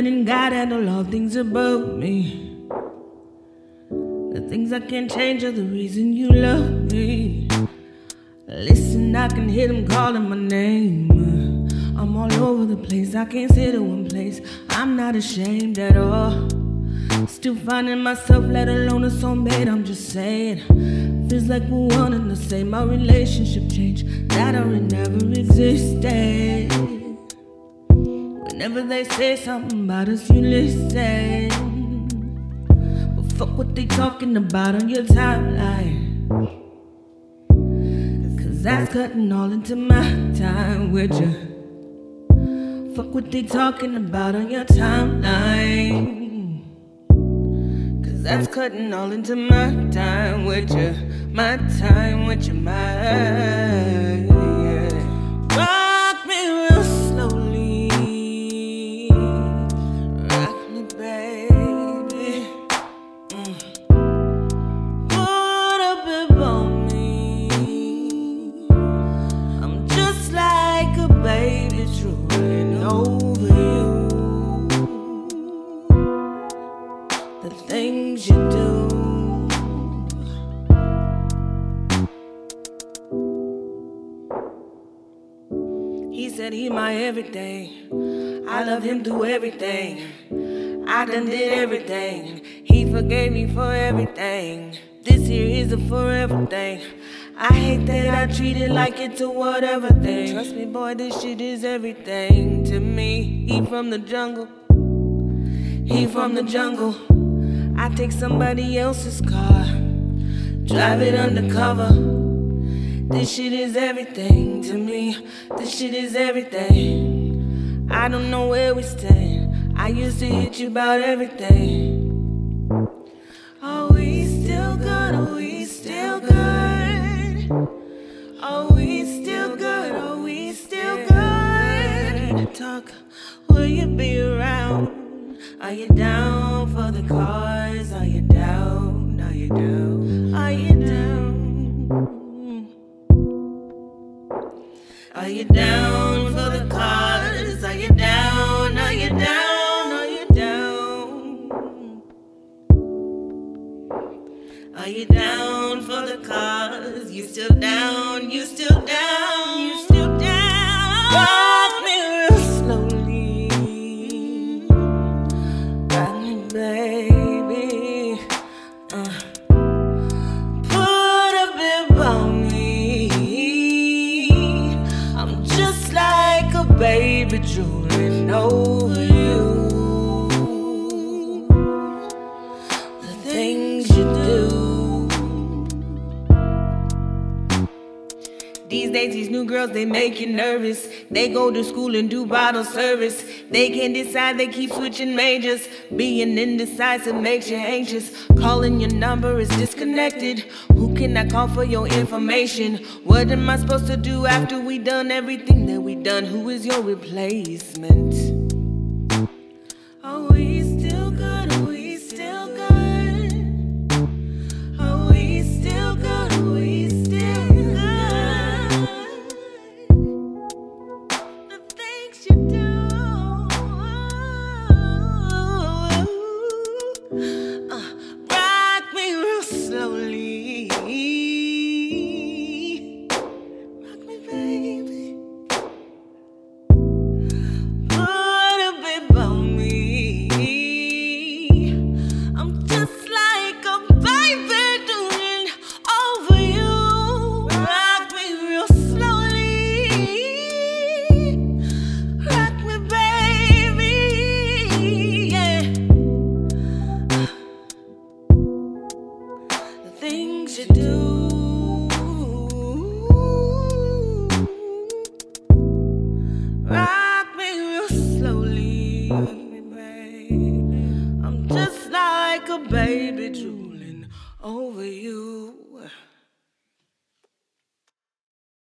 I'm letting God handle all things above me. The things I can't change are the reason you love me. Listen, I can hear them calling my name. I'm all over the place, I can't sit in one place. I'm not ashamed at all. Still finding myself, let alone a soulmate. I'm just saying, feels like we're one and the same. Our relationship changed, that it never existed. Whenever they say something about us, you listen. But fuck what they talking about on your timeline. Cause that's cutting all into my time with you. Fuck what they talking about on your timeline. Cause that's cutting all into my time with you. My time with you, my. He my everything. I love him through everything. I done did everything. He forgave me for everything. This here is a forever thing. I hate that I treat it like it's a whatever thing. Trust me, boy, this shit is everything to me. He from the jungle. He from the jungle. I take somebody else's car, drive it undercover. This shit is everything to me. This shit is everything. I don't know where we stand. I used to hit you about everything. Are we still good? Are we still good? Are we still good? Are we still good? Talk, will you be around? Are you down for the cause? Are you down? Are you down? Down for the cause? You still down? You still girls, they make you nervous. They go to school and do bottle service. They can't decide, they keep switching majors. Being indecisive makes you anxious. Calling your number is disconnected. Who can I call for your information? What am I supposed to do after we done everything that we done? Who is your replacement? You do. Rock me real slowly, baby. I'm just like a baby drooling over you.